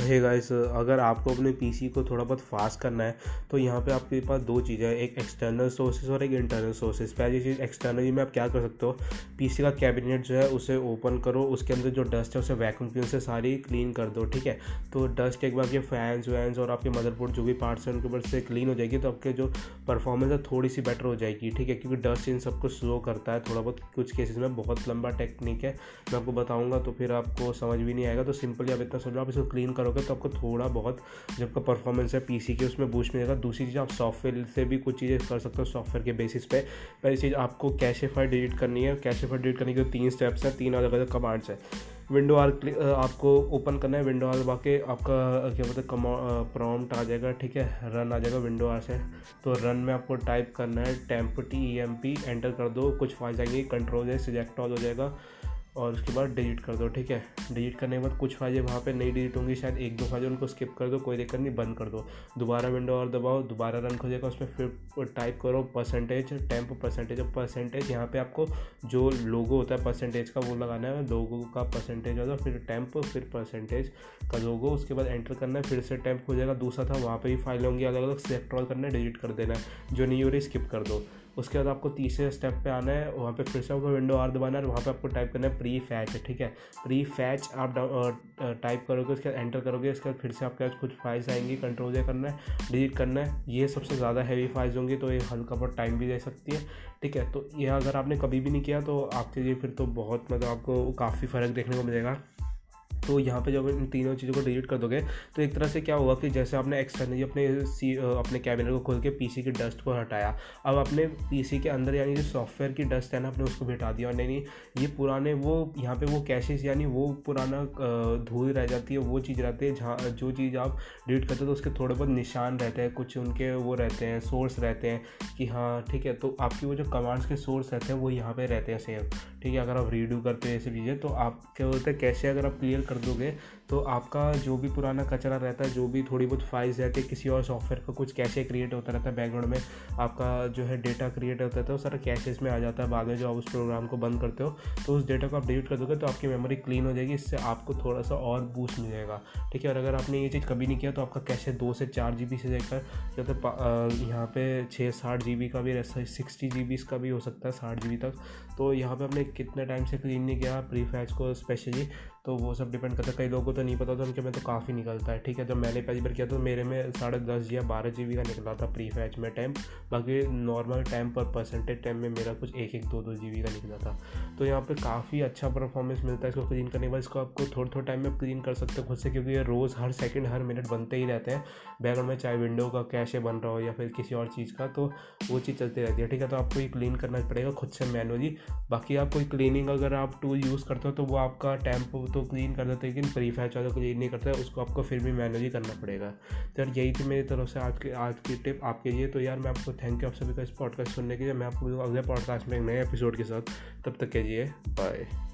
है गाइस अगर आपको अपने पीसी को थोड़ा बहुत फास्ट करना है तो यहाँ पे आपके पास दो चीज़ें हैं, एक एक्सटर्नल सोर्सेज और एक इंटरनल सोर्सेज पहली चीज़ एक्सटर्नली में आप क्या कर सकते हो? पीसी का कैबिनेट जो है, उसे ओपन करो, उसके अंदर जो डस्ट है, उसे वैक्यूम क्लीन से सारी क्लीन कर दो, ठीक है? तो डस्ट एक बार के फैंस वैंस और आपके मदरबोर्ड जो भी पार्ट्स हैं, उनके ऊपर से क्लीन हो जाएगी तो आपके जो परफॉर्मेंस है थोड़ी सी बेटर हो जाएगी, ठीक है? क्योंकि डस्ट इन सबको स्लो करता है, थोड़ा बहुत कुछ केसेस में, बहुत लंबा टेक्निक है। मैं आपको बताऊँगा तो फिर आपको समझ भी नहीं आएगा तो सिंपली आप इतना समझो, आप इसको क्लीन करोगे तो आपको थोड़ा बहुत जब का परफॉर्मेंस है पीसी की उसमें बूस्ट मिलेगा। दूसरी चीज़, आप सॉफ्टवेयर से भी कुछ चीज़ें कर सकते हो सॉफ्टवेयर के बेसिस पे। पहली चीज़, आपको कैशे फ़ाइल डिलीट करनी है। कैशे फ़ाइल डिलीट करने के तीन स्टेप्स हैं, तीन अलग अलग कमांड्स हैं। विंडो आर आपको ओपन करना है। विंडो आर दबा के आपका क्या बोलते हैं प्रॉम्प्ट आ जाएगा, ठीक है? रन आ जाएगा विंडो आर से। तो रन में आपको टाइप करना है temp T E M P enter कर दो। कुछ फाइल्स आएँगी कंट्रोल है सिलेक्ट ऑल हो जाएगा। और उसके बाद डिलीट कर दो, ठीक है? डिलीट करने के बाद कुछ फाइलें वहाँ पे नहीं डिलीट होंगी, शायद एक दो फाइलें उनको स्किप कर दो, कोई दिक्कत नहीं, बंद कर दो। दोबारा विंडो और दबाओ, दोबारा रन हो जाएगा उसमें फिर टाइप करो परसेंटेज टेम्प परसेंटेज और परसेंटेज यहाँ पे आपको जो लोगो होता है परसेंटेज का वो लगाना है लोगो का परसेंटेज होगा फिर टेम्प फिर परसेंटेज का लोगो उसके बाद एंटर करना है, फिर से टेम्प हो जाएगा, दूसरा था, वहाँ पर भी फाइलें होंगी अलग अलग सेलेक्ट ऑल करना है डिलीट कर देना है, जो नहीं हो रही स्किप कर दो। उसके बाद आपको तीसरे स्टेप पे आना है, वहाँ पे फिर से आपको विंडो आर दबाना है और वहाँ पे आपको टाइप करना है प्री फैच ठीक है? प्री फैच आप टाइप करोगे, उसके बाद एंटर करोगे, उसके बाद फिर से आपके पास कुछ फाइल्स आएँगी कंट्रोल ये करना है डिलीट करना है। ये सबसे ज़्यादा हैवी फाइल्स होंगी तो ये हल्का बहुत टाइम भी दे सकती है, ठीक है? तो यह अगर आपने कभी भी नहीं किया तो आपके लिए फिर तो बहुत मतलब आपको काफ़ी फ़र्क देखने को मिलेगा। तो यहाँ पे जब इन तीनों चीज़ों को डिलीट कर दोगे तो एक तरह से क्या हुआ कि जैसे आपने एक्सटर्नली अपने सी अपने कैबिनेट को खोल के पीसी की डस्ट को हटाया, अब अपने पीसी के अंदर यानी जो सॉफ्टवेयर की डस्ट है ना, आपने उसको भी हटा दिया। और नहीं, ये पुराने वो, यहाँ पे वो कैशेस यानी वो पुराना धूल रह जाती है, वो चीज़ रहती है जहाँ, जो चीज़ आप डिलीट करते हो तो उसके थोड़े बहुत निशान रहते हैं, कुछ उनके वो रहते हैं सोर्स रहते हैं कि हाँ ठीक है तो आपकी वो जो कमांड्स के सोर्स रहते हैं, वो यहाँ पर रहते हैं सेम ठीक है, अगर आप रीडू करते हैं ऐसी चीज़ें तो आप क्या बोलते हैं कैसे अगर आप क्लियर कर कर दोगे तो आपका जो भी पुराना कचरा रहता है, जो भी थोड़ी बहुत फाइल्स रहती है, किसी और सॉफ्टवेयर का कुछ कैशे क्रिएट होता रहता है बैकग्राउंड में आपका जो है डेटा क्रिएट होता रहता है, वो सारा कैशेस में आ जाता है, बाद में जो आप उस प्रोग्राम को बंद करते हो तो उस डेटा को आप डिलीट कर दोगे तो आपकी मेमोरी क्लीन हो जाएगी, इससे आपको थोड़ा सा और बूस्ट मिल जाएगा। ठीक है, और अगर आपने ये चीज़ कभी नहीं किया तो आपका कैशे दो से चार जी बी से लेकर जैसे यहाँ पे छः साठ जी बी का भी सिक्सटी जी बी का भी हो सकता है, साठ जी बी तक। तो यहाँ पे आपने कितने टाइम से क्लीन नहीं किया प्री को स्पेशली तो वो सब डिपेंड करता है। कई लोगों को तो नहीं पता था उनके में तो काफ़ी निकलता है, ठीक है? जब मैंने पहली बार किया तो मेरे में साढ़े दस या बारह जी का निकला था प्री फैच में टाइम बाकी नॉर्मल टाइम पर परसेंटेज टाइम में मेरा कुछ एक एक, दो दो जी का निकला था। तो यहाँ पर काफ़ी अच्छा परफॉर्मेंस मिलता है इसको क्लीन करने के बाद। इसको आपको थोड़े थोड़े टाइम में क्लीन कर सकते हो खुद से, क्योंकि ये रोज़ हर सेकेंड हर मिनट बनते ही रहते हैं। बैकग्राउंड में चाहे विंडो का कैशे बन रहा हो या फिर किसी और चीज़ का तो वो चीज़ चलती रहती है, ठीक है? तो आपको ये क्लीन करना पड़ेगा खुद से मैनुअली बाकी आप कोई क्लीनिंग अगर आप टूल यूज़ करते हो तो वो आपका टैंप तो क्लीन कर देते हैं लेकिन प्री फैच वाला क्लीन नहीं करता है उसको आपको फिर भी मैनेज ही करना पड़ेगा। तो यार यही थी मेरी तरफ़ से आज के, आज की टिप आपके लिए। तो यार मैं आपको थैंक यू आप सभी का इस पॉडकास्ट सुनने के लिए। मैं आपको अगले पॉडकास्ट में एक नए एपिसोड के साथ, तब तक के लिए बाय